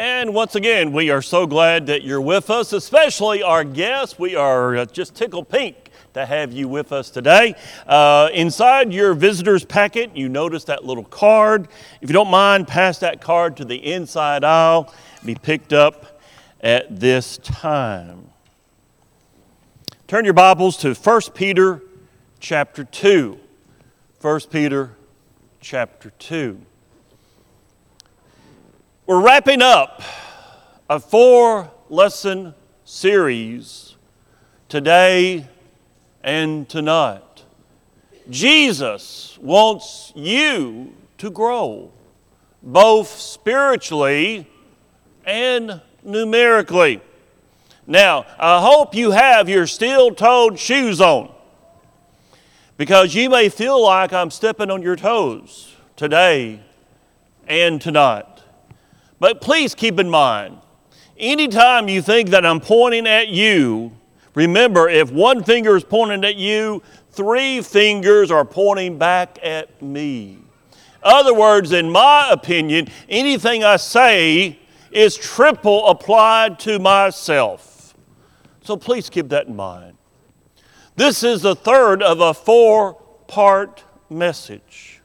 And once again, we are so glad that you're with us, especially our guests. We are uh, just tickled pink to have you with us today. Uh, inside your visitor's packet, you notice that little card. If you don't mind, pass that card to the inside aisle, be picked up at this time. Turn your Bibles to 1 Peter chapter 2. 1 Peter chapter 2. We're wrapping up a four lesson series today and tonight. Jesus wants you to grow, both spiritually and numerically. Now, I hope you have your steel toed shoes on because you may feel like I'm stepping on your toes today and tonight. But please keep in mind, anytime you think that I'm pointing at you, remember if one finger is pointing at you, three fingers are pointing back at me. Other words, in my opinion, anything I say is triple applied to myself. So please keep that in mind. This is the third of a four part message.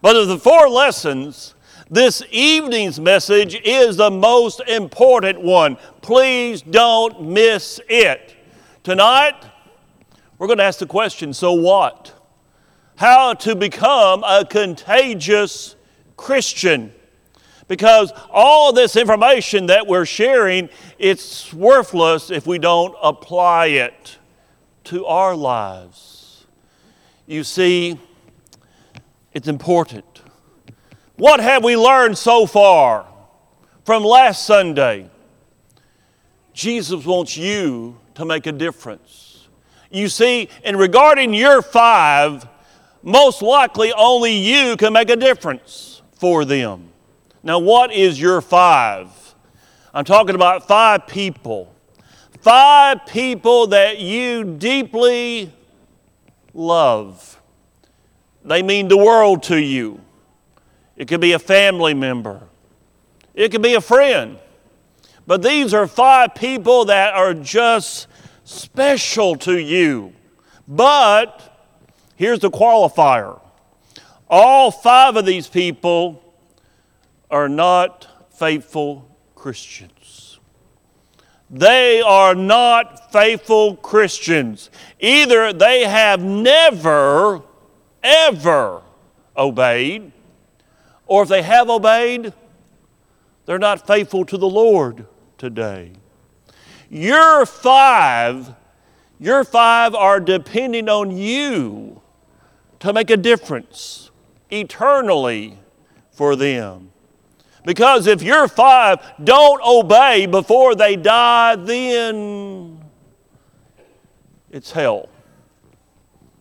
But of the four lessons, this evening's message is the most important one. Please don't miss it. Tonight, we're going to ask the question so what? How to become a contagious Christian. Because all this information that we're sharing, it's worthless if we don't apply it to our lives. You see, it's important. What have we learned so far from last Sunday? Jesus wants you to make a difference. You see, in regarding your five, most likely only you can make a difference for them. Now, what is your five? I'm talking about five people. Five people that you deeply love. They mean the world to you. It could be a family member. It could be a friend. But these are five people that are just special to you. But here's the qualifier all five of these people are not faithful Christians. They are not faithful Christians. Either they have never, ever obeyed, or if they have obeyed, they're not faithful to the Lord today. Your five, your five are depending on you to make a difference eternally for them. Because if your five don't obey before they die, then it's hell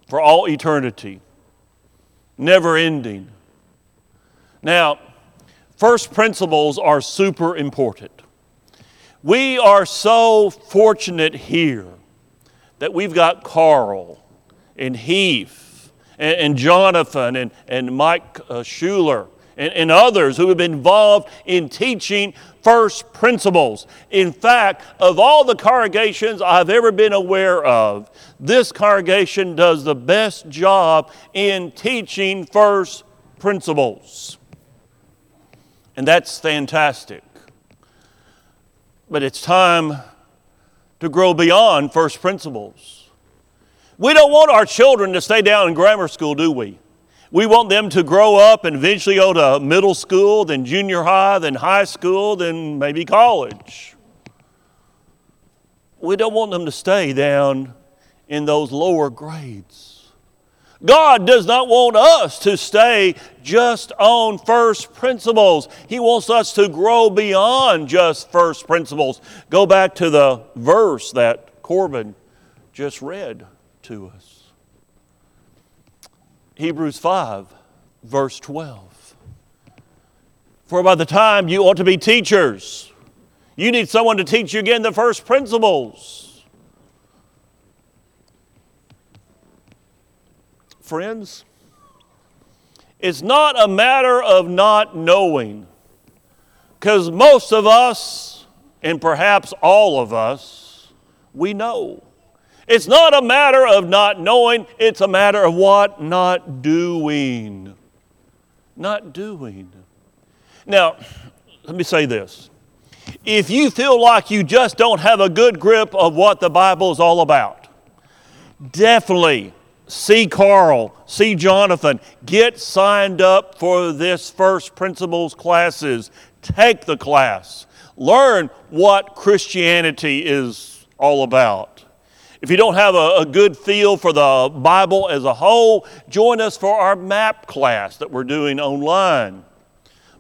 for all eternity, never ending. Now, first principles are super important. We are so fortunate here that we've got Carl and Heath and, and Jonathan and, and Mike uh, Schuler and, and others who have been involved in teaching first principles. In fact, of all the congregations I've ever been aware of, this congregation does the best job in teaching first principles. And that's fantastic. But it's time to grow beyond first principles. We don't want our children to stay down in grammar school, do we? We want them to grow up and eventually go to middle school, then junior high, then high school, then maybe college. We don't want them to stay down in those lower grades. God does not want us to stay just on first principles. He wants us to grow beyond just first principles. Go back to the verse that Corbin just read to us Hebrews 5, verse 12. For by the time you ought to be teachers, you need someone to teach you again the first principles friends. It's not a matter of not knowing, Because most of us, and perhaps all of us, we know. It's not a matter of not knowing, it's a matter of what? Not doing. Not doing. Now, let me say this. If you feel like you just don't have a good grip of what the Bible is all about, definitely see Carl, see Jonathan, get signed up for this first principles classes. Take the class. Learn what Christianity is all about. If you don't have a, a, good feel for the Bible as a whole, join us for our map class that we're doing online.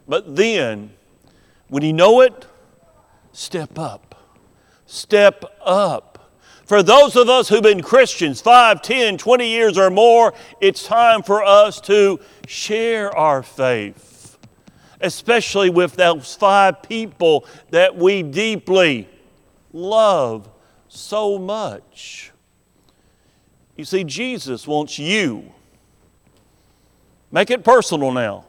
But then, when you know it, step up. Step up. For those of us who've been Christians 5, 10, 20 years or more, it's time for us to share our faith, especially with those five people that we deeply love so much. You see, Jesus wants you. Make it personal now.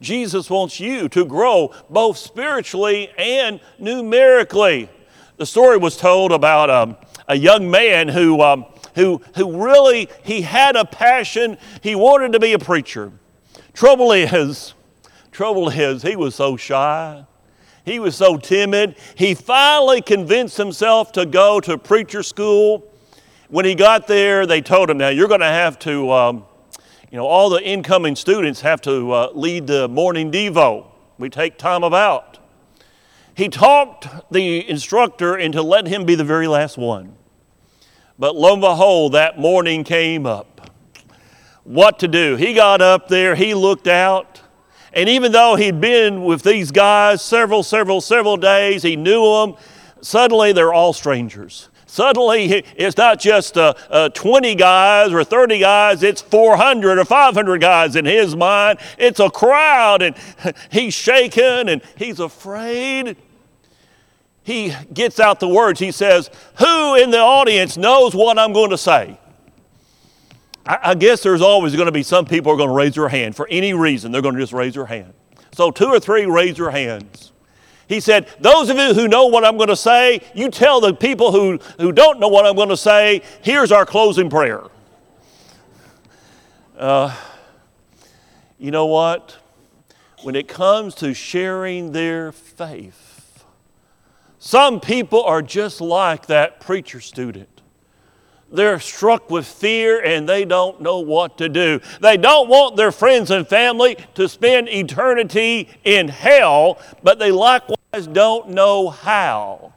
Jesus wants you to grow both spiritually and numerically. The story was told about um, a young man who, um, who, who really, he had a passion. He wanted to be a preacher. Trouble is, trouble is, he was so shy. He was so timid. He finally convinced himself to go to preacher school. When he got there, they told him, now you're going to have to, um, you know, all the incoming students have to uh, lead the morning Devo. We take time about. He talked the instructor into letting him be the very last one. But lo and behold, that morning came up. What to do? He got up there, he looked out, and even though he'd been with these guys several, several, several days, he knew them, suddenly they're all strangers. Suddenly, it's not just uh, uh, 20 guys or 30 guys, it's 400 or 500 guys in his mind. It's a crowd, and he's shaken and he's afraid he gets out the words. He says, Who in the audience knows what I'm going to say? I, I guess there's always going to be some people are going to raise their hand for any reason. They're going to just raise their hand. So, two or three raise your hands. He said, Those of you who know what I'm going to say, you tell the people who, who don't know what I'm going to say, here's our closing prayer. Uh, you know what? When it comes to sharing their faith, some people are just like that preacher student. They're struck with fear and they don't know what to do. They don't want their friends and family to spend eternity in hell, but they likewise don't know how.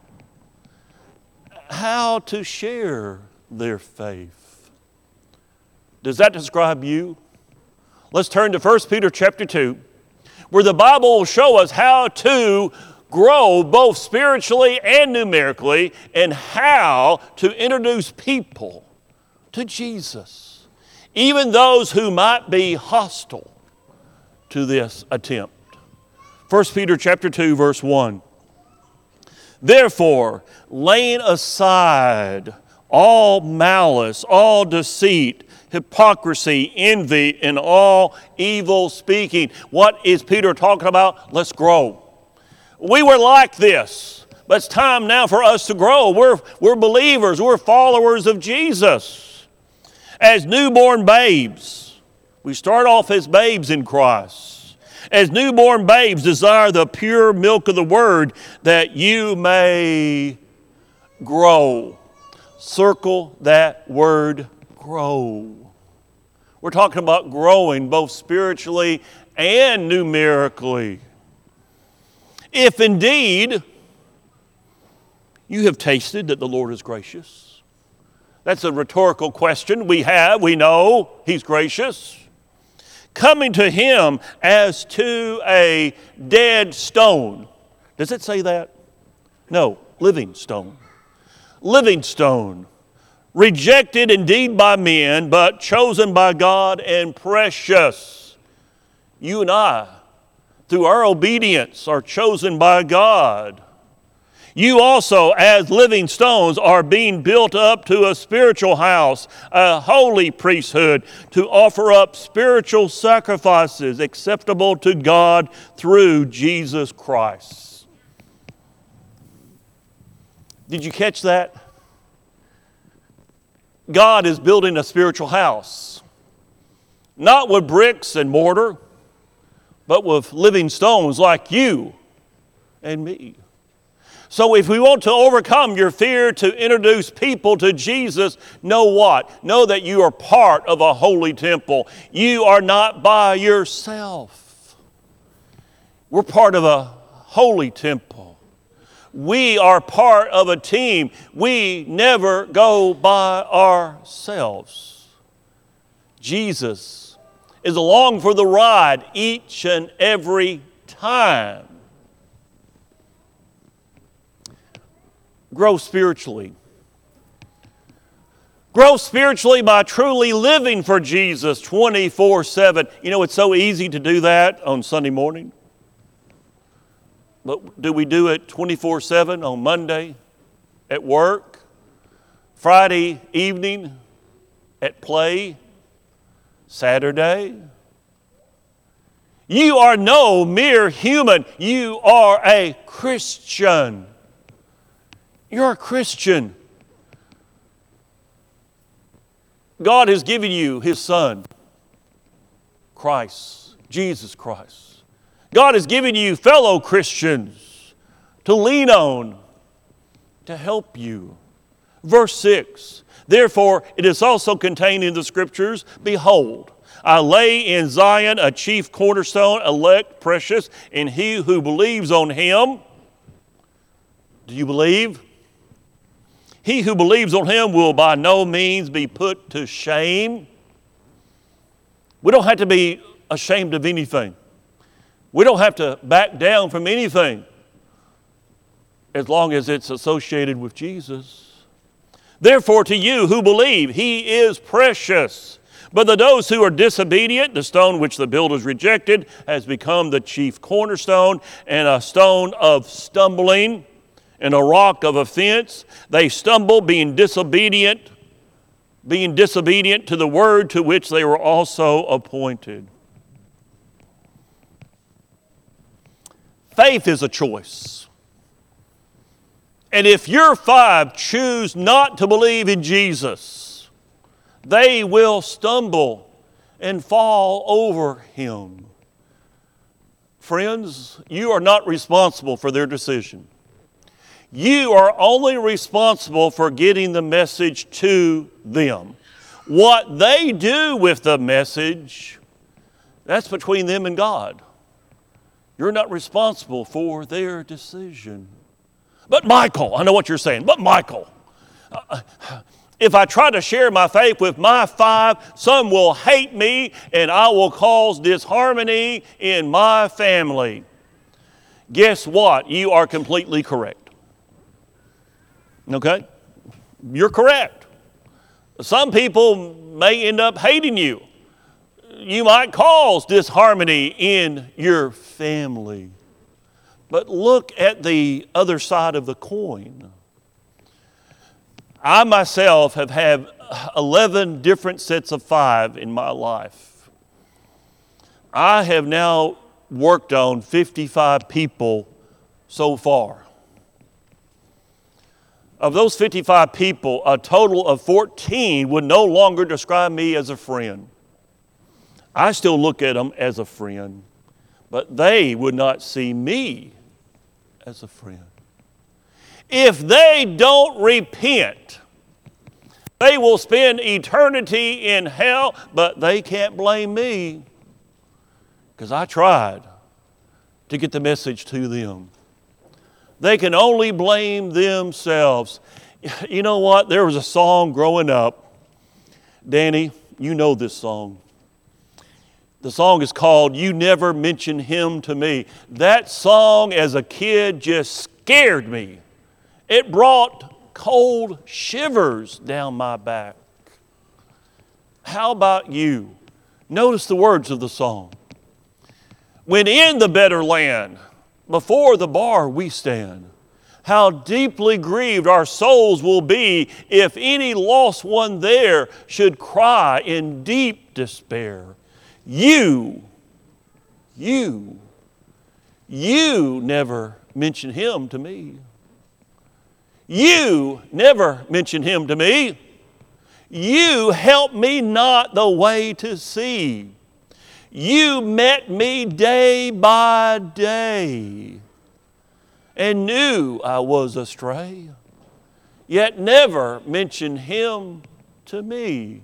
How to share their faith. Does that describe you? Let's turn to 1 Peter chapter 2, where the Bible will show us how to grow both spiritually and numerically in how to introduce people to Jesus, even those who might be hostile to this attempt. 1 Peter chapter 2 verse 1. Therefore, laying aside all malice, all deceit, hypocrisy, envy, and all evil speaking. What is Peter talking about? Let's grow. We were like this, but it's time now for us to grow. We're, we're believers, we're followers of Jesus. As newborn babes, we start off as babes in Christ. As newborn babes, desire the pure milk of the Word that you may grow. Circle that word grow. We're talking about growing both spiritually and numerically. If indeed you have tasted that the Lord is gracious. That's a rhetorical question we have. We know He's gracious. Coming to Him as to a dead stone. Does it say that? No, living stone. Living stone. Rejected indeed by men, but chosen by God and precious. You and I through our obedience, are chosen by God. You also, as living stones, are being built up to a spiritual house, a holy priesthood, to offer up spiritual sacrifices acceptable to God through Jesus Christ. Did you catch that? God is building a spiritual house, not with bricks and mortar, but with living stones like you and me. So, if we want to overcome your fear to introduce people to Jesus, know what? Know that you are part of a holy temple. You are not by yourself. We're part of a holy temple. We are part of a team. We never go by ourselves. Jesus is along for the ride each and every time. grow spiritually. Grow spiritually by truly living for Jesus 24 7. You know, it's so easy to do that on Sunday morning. But do we do it 24 7 on Monday at work, Friday evening at play, Saturday? You are no mere human, you are a Christian. You're a Christian. God has given you His Son, Christ, Jesus Christ. God has given you fellow Christians to lean on, to help you. Verse 6 Therefore, it is also contained in the Scriptures Behold, I lay in Zion a chief cornerstone, elect, precious, and he who believes on him. Do you believe? He who believes on him will by no means be put to shame. We don't have to be ashamed of anything. We don't have to back down from anything as long as it's associated with Jesus. Therefore, to you who believe, he is precious. But to those who are disobedient, the stone which the builders rejected has become the chief cornerstone and a stone of stumbling and a rock of offense. They stumble, being disobedient, being disobedient to the word to which they were also appointed. Faith is a choice. And if your five choose not to believe in Jesus, they will stumble and fall over him. Friends, you are not responsible for their decision. You are only responsible for getting the message to them. What they do with the message, that's between them and God. You're not responsible for their decision. But Michael, I know what you're saying, but Michael, uh, if I try to share my faith with my five, some will hate me and I will cause disharmony in my family. Guess what? You are completely correct. Okay? You're correct. Some people may end up hating you. You might cause disharmony in your family. But look at the other side of the coin. I myself have had 11 different sets of five in my life. I have now worked on 55 people so far. Of those 55 people, a total of 14 would no longer describe me as a friend. I still look at them as a friend, but they would not see me as a friend. If they don't repent, they will spend eternity in hell, but they can't blame me because I tried to get the message to them. They can only blame themselves. You know what? There was a song growing up. Danny, you know this song. The song is called You Never Mention Him to Me. That song as a kid just scared me. It brought cold shivers down my back. How about you? Notice the words of the song. When in the better land, before the bar we stand. How deeply grieved our souls will be if any lost one there should cry in deep despair. You, you, you never mention him to me. You never mention him to me. You help me not the way to see. You met me day by day and knew I was astray, yet never mentioned him to me.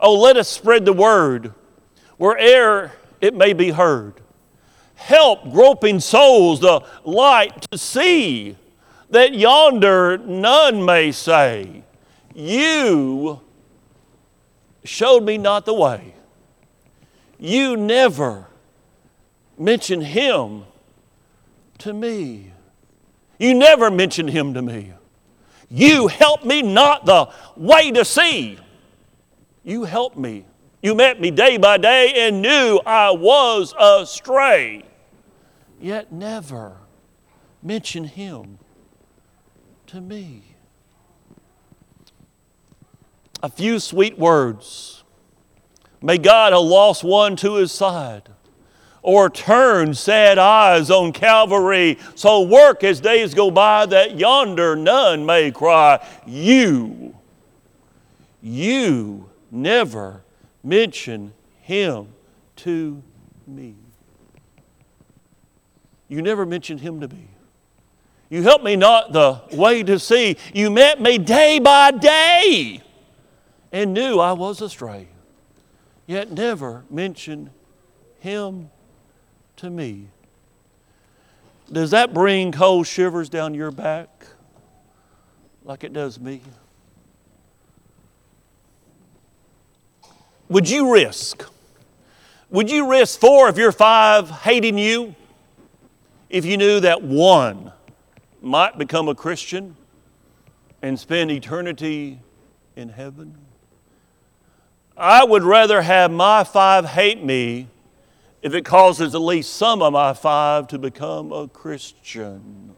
Oh, let us spread the word where'er it may be heard. Help groping souls the light to see that yonder none may say, You showed me not the way. You never mentioned him to me. You never mentioned him to me. You help me not the way to see. You helped me. You met me day by day and knew I was astray, yet never mention him to me. A few sweet words. May God a lost one to his side, or turn sad eyes on Calvary, so work as days go by that yonder none may cry, You, you never mention him to me. You never mentioned him to me. You helped me not the way to see. You met me day by day and knew I was astray, yet never mentioned him to me. Does that bring cold shivers down your back like it does me? Would you risk? Would you risk four of your five hating you if you knew that one might become a Christian and spend eternity in heaven? I would rather have my five hate me if it causes at least some of my five to become a Christian.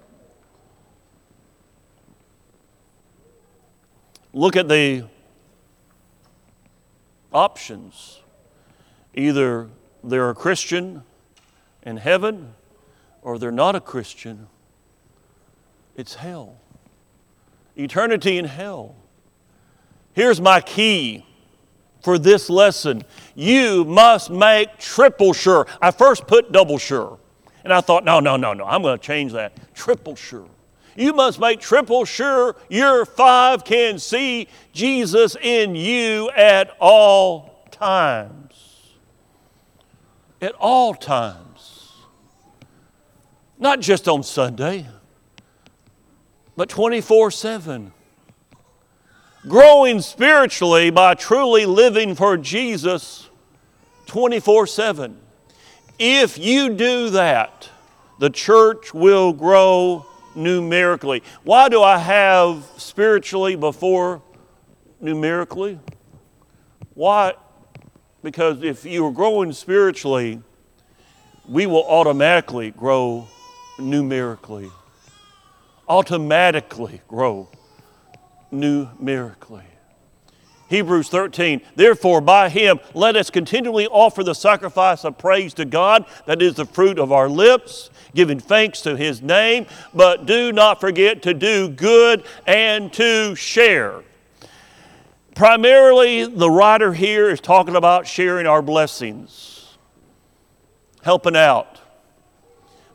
Look at the options. Either they're a Christian in heaven or they're not a Christian it's hell. Eternity in hell. Here's my key for this lesson you must make triple sure. I first put double sure, and I thought, no, no, no, no, I'm going to change that. Triple sure. You must make triple sure your five can see Jesus in you at all times. At all times. Not just on Sunday but 24 7. Growing spiritually by truly living for Jesus 24 7. If you do that, the church will grow numerically. Why do I have spiritually before numerically? Why? Because if you are growing spiritually, we will automatically grow numerically automatically grow numerically. Hebrews 13, therefore, by him let us continually offer the sacrifice of praise to God, that is the fruit of our lips, giving thanks to his name, but do not forget to do good and to share. Primarily, the writer here is talking about sharing our blessings, helping out.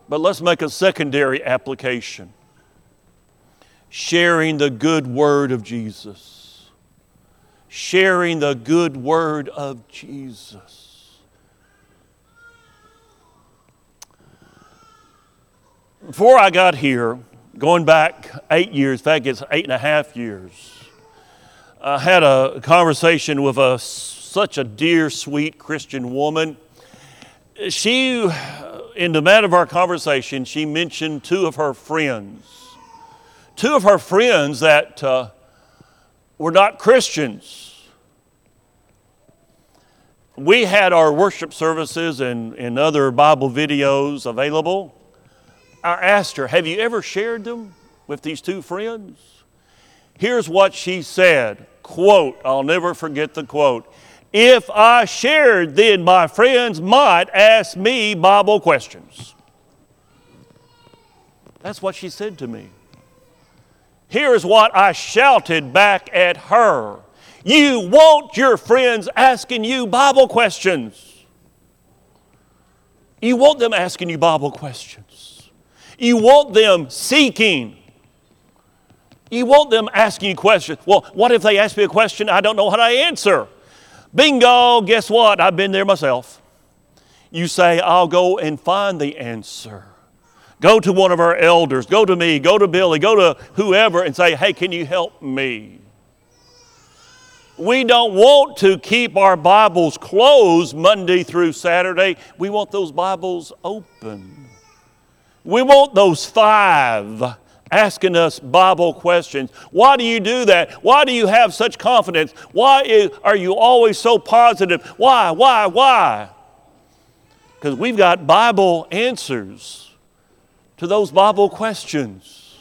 But let's make a secondary application sharing the good word of Jesus. Sharing the good word of Jesus. Before I got here, going back eight years, in fact, it's eight and a half years, I had a conversation with a, such a dear, sweet Christian woman. She, in the matter of our conversation, she mentioned two of her friends two of her friends that uh, were not Christians. We had our worship services and, and other Bible videos available. I asked her, Have you ever shared them with these two friends? Here's what she said quote, I'll never forget the quote. If I shared, then my friends might ask me Bible questions. That's what she said to me. Here's what I shouted back at her You want your friends asking you Bible questions. You want them asking you Bible questions. You want them seeking. You want them asking you questions. Well, what if they ask me a question I don't know how to answer? Bingo, guess what? I've been there myself. You say, I'll go and find the answer. Go to one of our elders, go to me, go to Billy, go to whoever and say, hey, can you help me? We don't want to keep our Bibles closed Monday through Saturday. We want those Bibles open. We want those five asking us Bible questions. Why do you do that? Why do you have such confidence? Why is, are you always so positive? Why, why, why? Because we've got Bible answers to those Bible questions.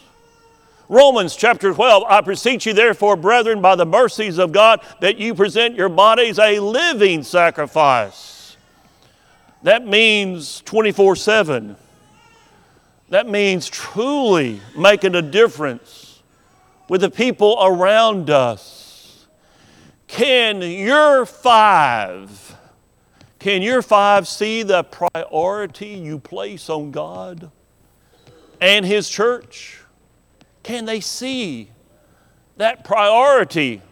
Romans chapter 12, I beseech you therefore, brethren, by the mercies of God, that you present your bodies a living sacrifice. That means 24 7. That means truly making a difference with the people around us. Can your five, can your five see the priority you place on God and His church? Can they see that priority,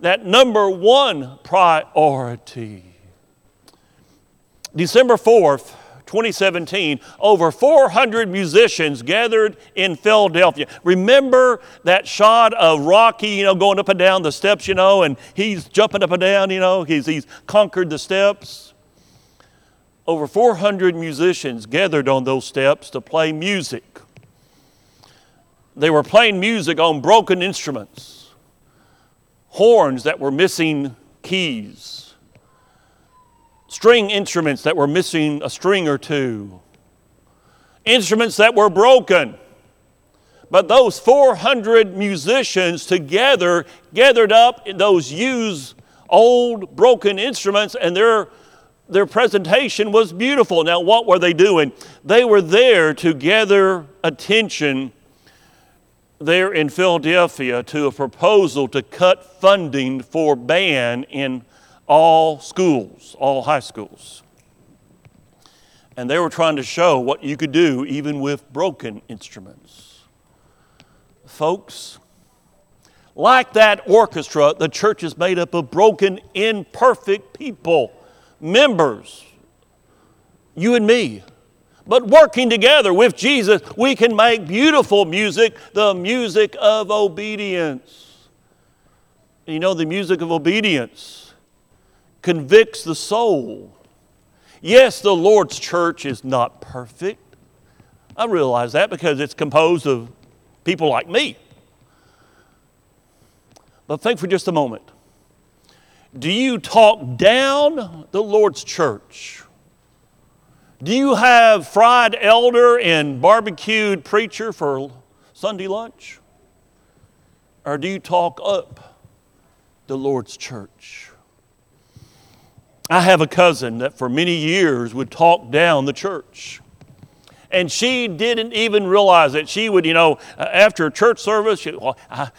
that number one priority? December 4th, 2017, over 400 musicians gathered in Philadelphia. Remember that shot of Rocky, you know, going up and down the steps, you know, and he's jumping up and down, you know, he's, he's conquered the steps. Over 400 musicians gathered on those steps to play music. They were playing music on broken instruments, horns that were missing keys, string instruments that were missing a string or two, instruments that were broken. But those 400 musicians together gathered up those used old broken instruments and their their presentation was beautiful. Now, what were they doing? They were there to gather attention there in Philadelphia to a proposal to cut funding for band in all schools, all high schools. And they were trying to show what you could do even with broken instruments. Folks, like that orchestra, the church is made up of broken, imperfect people, members, you and me. But working together with Jesus, we can make beautiful music, the music of obedience. You know, the music of obedience convicts the soul. Yes, the Lord's church is not perfect. I realize that because it's composed of people like me. But think for just a moment. Do you talk down the Lord's church? Do you have fried elder and barbecued preacher for Sunday lunch? Or do you talk up the Lord's church? I have a cousin that for many years would talk down the church and she didn't even realize it. She would, you know, uh, after church service, she, well, I,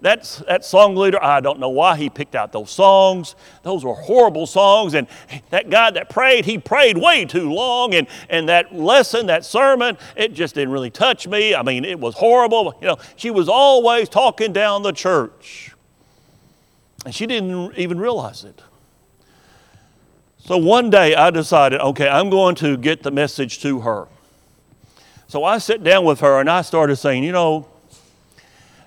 that's that song leader. I don't know why he picked out those songs. Those were horrible songs, and that guy that prayed, he prayed way too long, and and that lesson, that sermon, it just didn't really touch me. I mean, it was horrible. You know, she was always talking down the church, and she didn't even realize it. So one day I decided, okay, I'm going to get the message to her. So I sit down with her and I started saying, you know,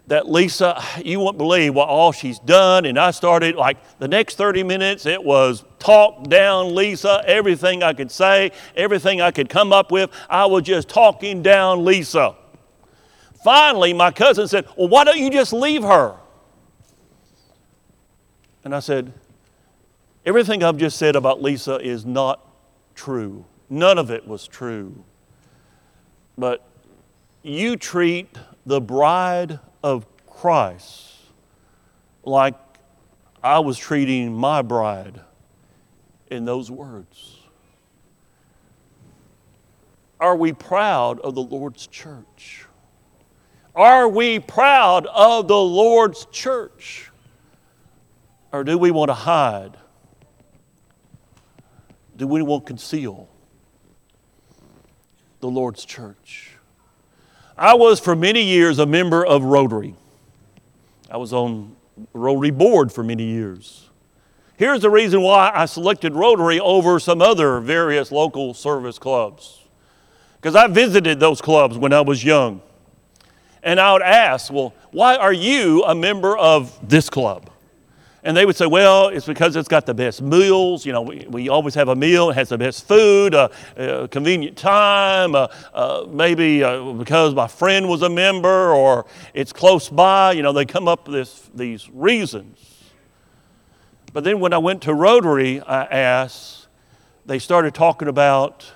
that Lisa, you won't believe what all she's done. And I started like the next 30 minutes, it was talk down Lisa, everything I could say, everything I could come up with. I was just talking down Lisa. Finally, my cousin said, Well, why don't you just leave her? And I said, Everything I've just said about Lisa is not true. None of it was true but you treat the bride of Christ like I was treating my bride in those words. Are we proud of the Lord's church? Are we proud of the Lord's church? Or do we want to hide? Do we want to conceal the Lord's church? I was for many years a member of Rotary. I was on Rotary board for many years. Here's the reason why I selected Rotary over some other various local service clubs. Because I visited those clubs when I was young. And I would ask, well, why are you a member of this club? And they would say, well, it's because it's got the best meals. You know, we, we always have a meal, it has the best food, uh, uh, convenient time, uh, uh maybe uh, because my friend was a member or it's close by. You know, they come up with this, these reasons. But then when I went to Rotary, I asked, they started talking about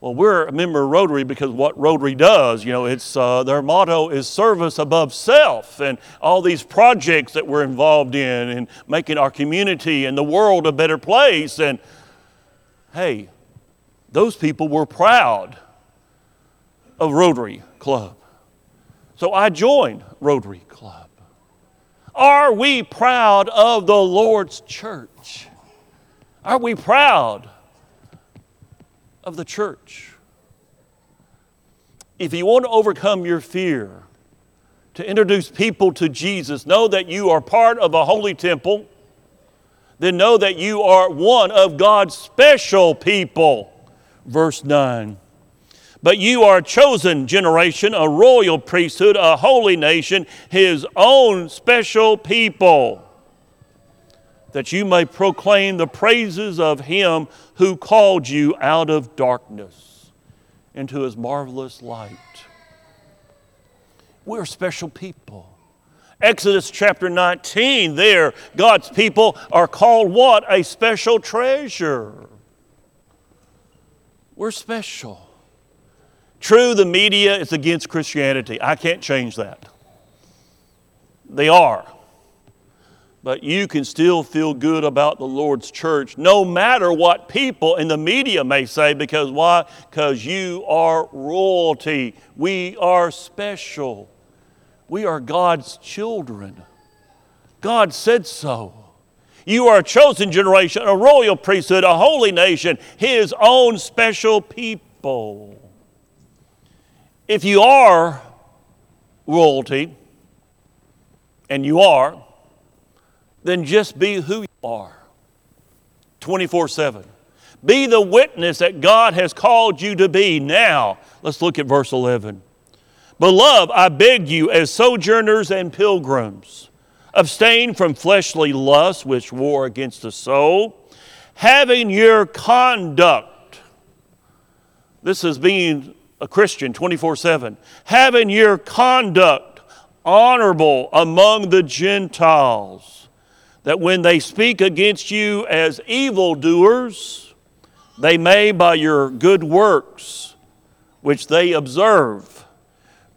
well, we're a member of Rotary because what Rotary does, you know, it's uh, their motto is service above self, and all these projects that we're involved in, and making our community and the world a better place. And hey, those people were proud of Rotary Club, so I joined Rotary Club. Are we proud of the Lord's church? Are we proud? Of the church. If you want to overcome your fear, to introduce people to Jesus, know that you are part of a holy temple, then know that you are one of God's special people. Verse 9. But you are a chosen generation, a royal priesthood, a holy nation, his own special people that you may proclaim the praises of him who called you out of darkness into his marvelous light. We're special people. Exodus chapter 19, there, God's people are called what? A special treasure. We're special. True, the media is against Christianity. I can't change that. They are but you can still feel good about the Lord's church no matter what people in the media may say because why? Because you are royalty. We are special. We are God's children. God said so. You are a chosen generation, a royal priesthood, a holy nation, His own special people. If you are royalty, and you are, then just be who you are 24 7. Be the witness that God has called you to be now. Let's look at verse 11. Beloved, I beg you, as sojourners and pilgrims, abstain from fleshly lusts which war against the soul, having your conduct. This is being a Christian 24 7. Having your conduct honorable among the Gentiles that when they speak against you as evildoers, they may by your good works, which they observe,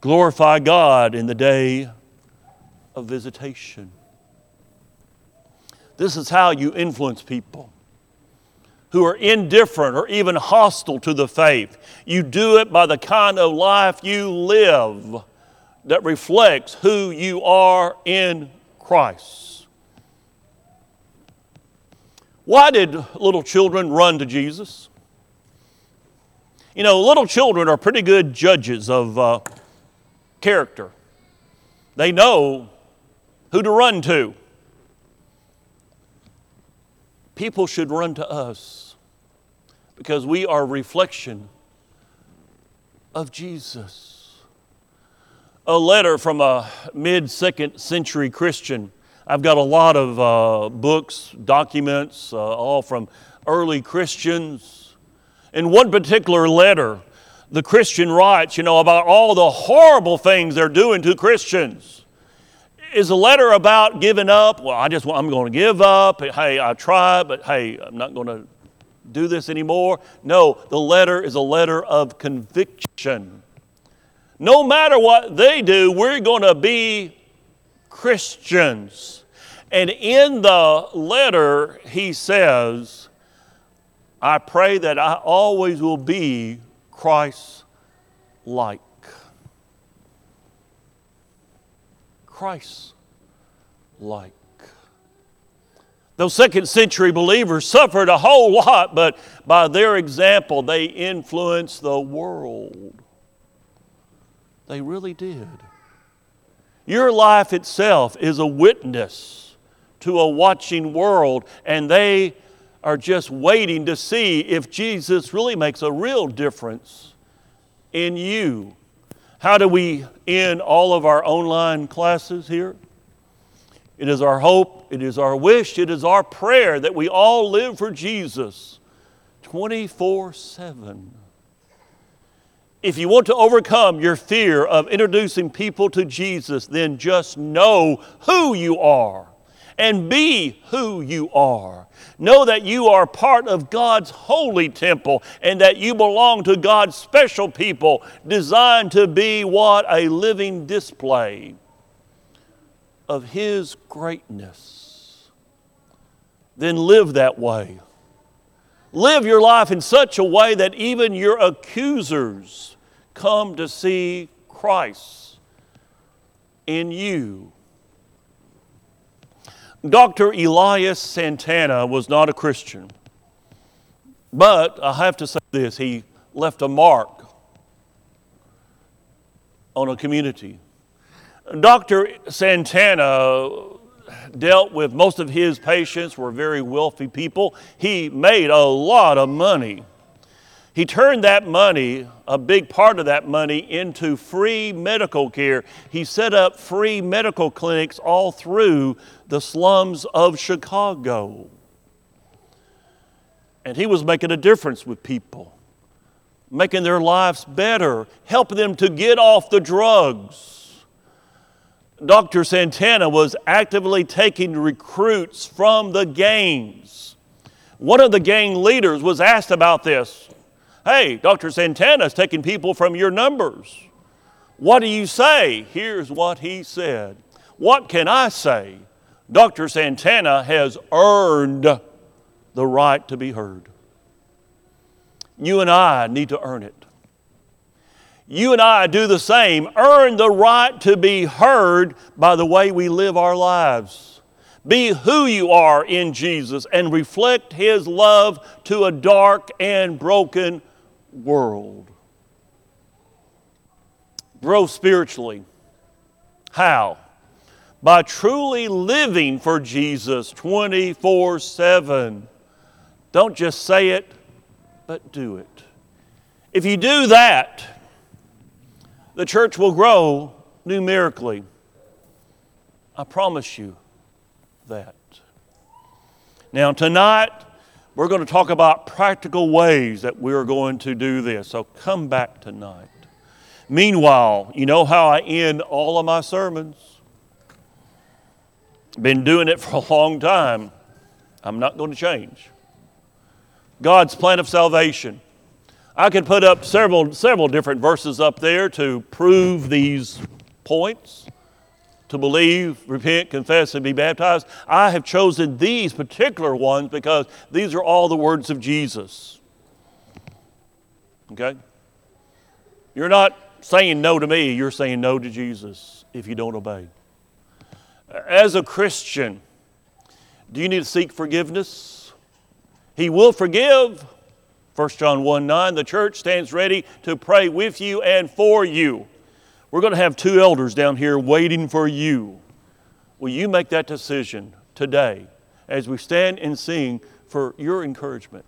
glorify God in the day of visitation. This is how you influence people who are indifferent or even hostile to the faith. You do it by the kind of life you live that reflects who you are in Christ. Why did little children run to Jesus? You know, little children are pretty good judges of uh, character. They know who to run to. People should run to us because we are a reflection of Jesus. A letter from a mid second century Christian I've got a lot of uh, books, documents, uh, all from early Christians. In one particular letter, the Christian writes, you know, about all the horrible things they're doing to Christians. Is a letter about giving up? Well, I just I'm going to give up. Hey, I tried, but hey, I'm not going to do this anymore. No, the letter is a letter of conviction. No matter what they do, we're going to be Christians. And in the letter, he says, I pray that I always will be Christ like. Christ like. Those second century believers suffered a whole lot, but by their example, they influenced the world. They really did. Your life itself is a witness to a watching world, and they are just waiting to see if Jesus really makes a real difference in you. How do we end all of our online classes here? It is our hope, it is our wish, it is our prayer that we all live for Jesus 24 7. If you want to overcome your fear of introducing people to Jesus, then just know who you are and be who you are. Know that you are part of God's holy temple and that you belong to God's special people designed to be what? A living display of His greatness, then live that way. Live your life in such a way that even your accusers come to see Christ in you. Dr. Elias Santana was not a Christian, but I have to say this he left a mark on a community. Dr. Santana dealt with most of his patients were very wealthy people. He made a lot of money. He turned that money, a big part of that money, into free medical care. He set up free medical clinics all through the slums of Chicago. And he was making a difference with people, making their lives better, helping them to get off the drugs Dr. Santana was actively taking recruits from the gangs. One of the gang leaders was asked about this. Hey, Dr. Santana is taking people from your numbers. What do you say? Here's what he said. What can I say? Dr. Santana has earned the right to be heard. You and I need to earn it you and I do the same, earn the right to be heard by the way we live our lives. Be who you are in Jesus and reflect His love to a dark and broken world. Grow spiritually. How? By truly living for Jesus 24 7. Don't just say it, but do it. If you do that, the church will grow numerically. I promise you that. Now, tonight, we're going to talk about practical ways that we're going to do this. So come back tonight. Meanwhile, you know how I end all of my sermons? Been doing it for a long time. I'm not going to change. God's plan of salvation. I could put up several, several different verses up there to prove these points to believe, repent, confess, and be baptized. I have chosen these particular ones because these are all the words of Jesus. Okay? You're not saying no to me, you're saying no to Jesus if you don't obey. As a Christian, do you need to seek forgiveness? He will forgive. 1 John 1 9, the church stands ready to pray with you and for you. We're going to have two elders down here waiting for you. Will you make that decision today as we stand and sing for your encouragement?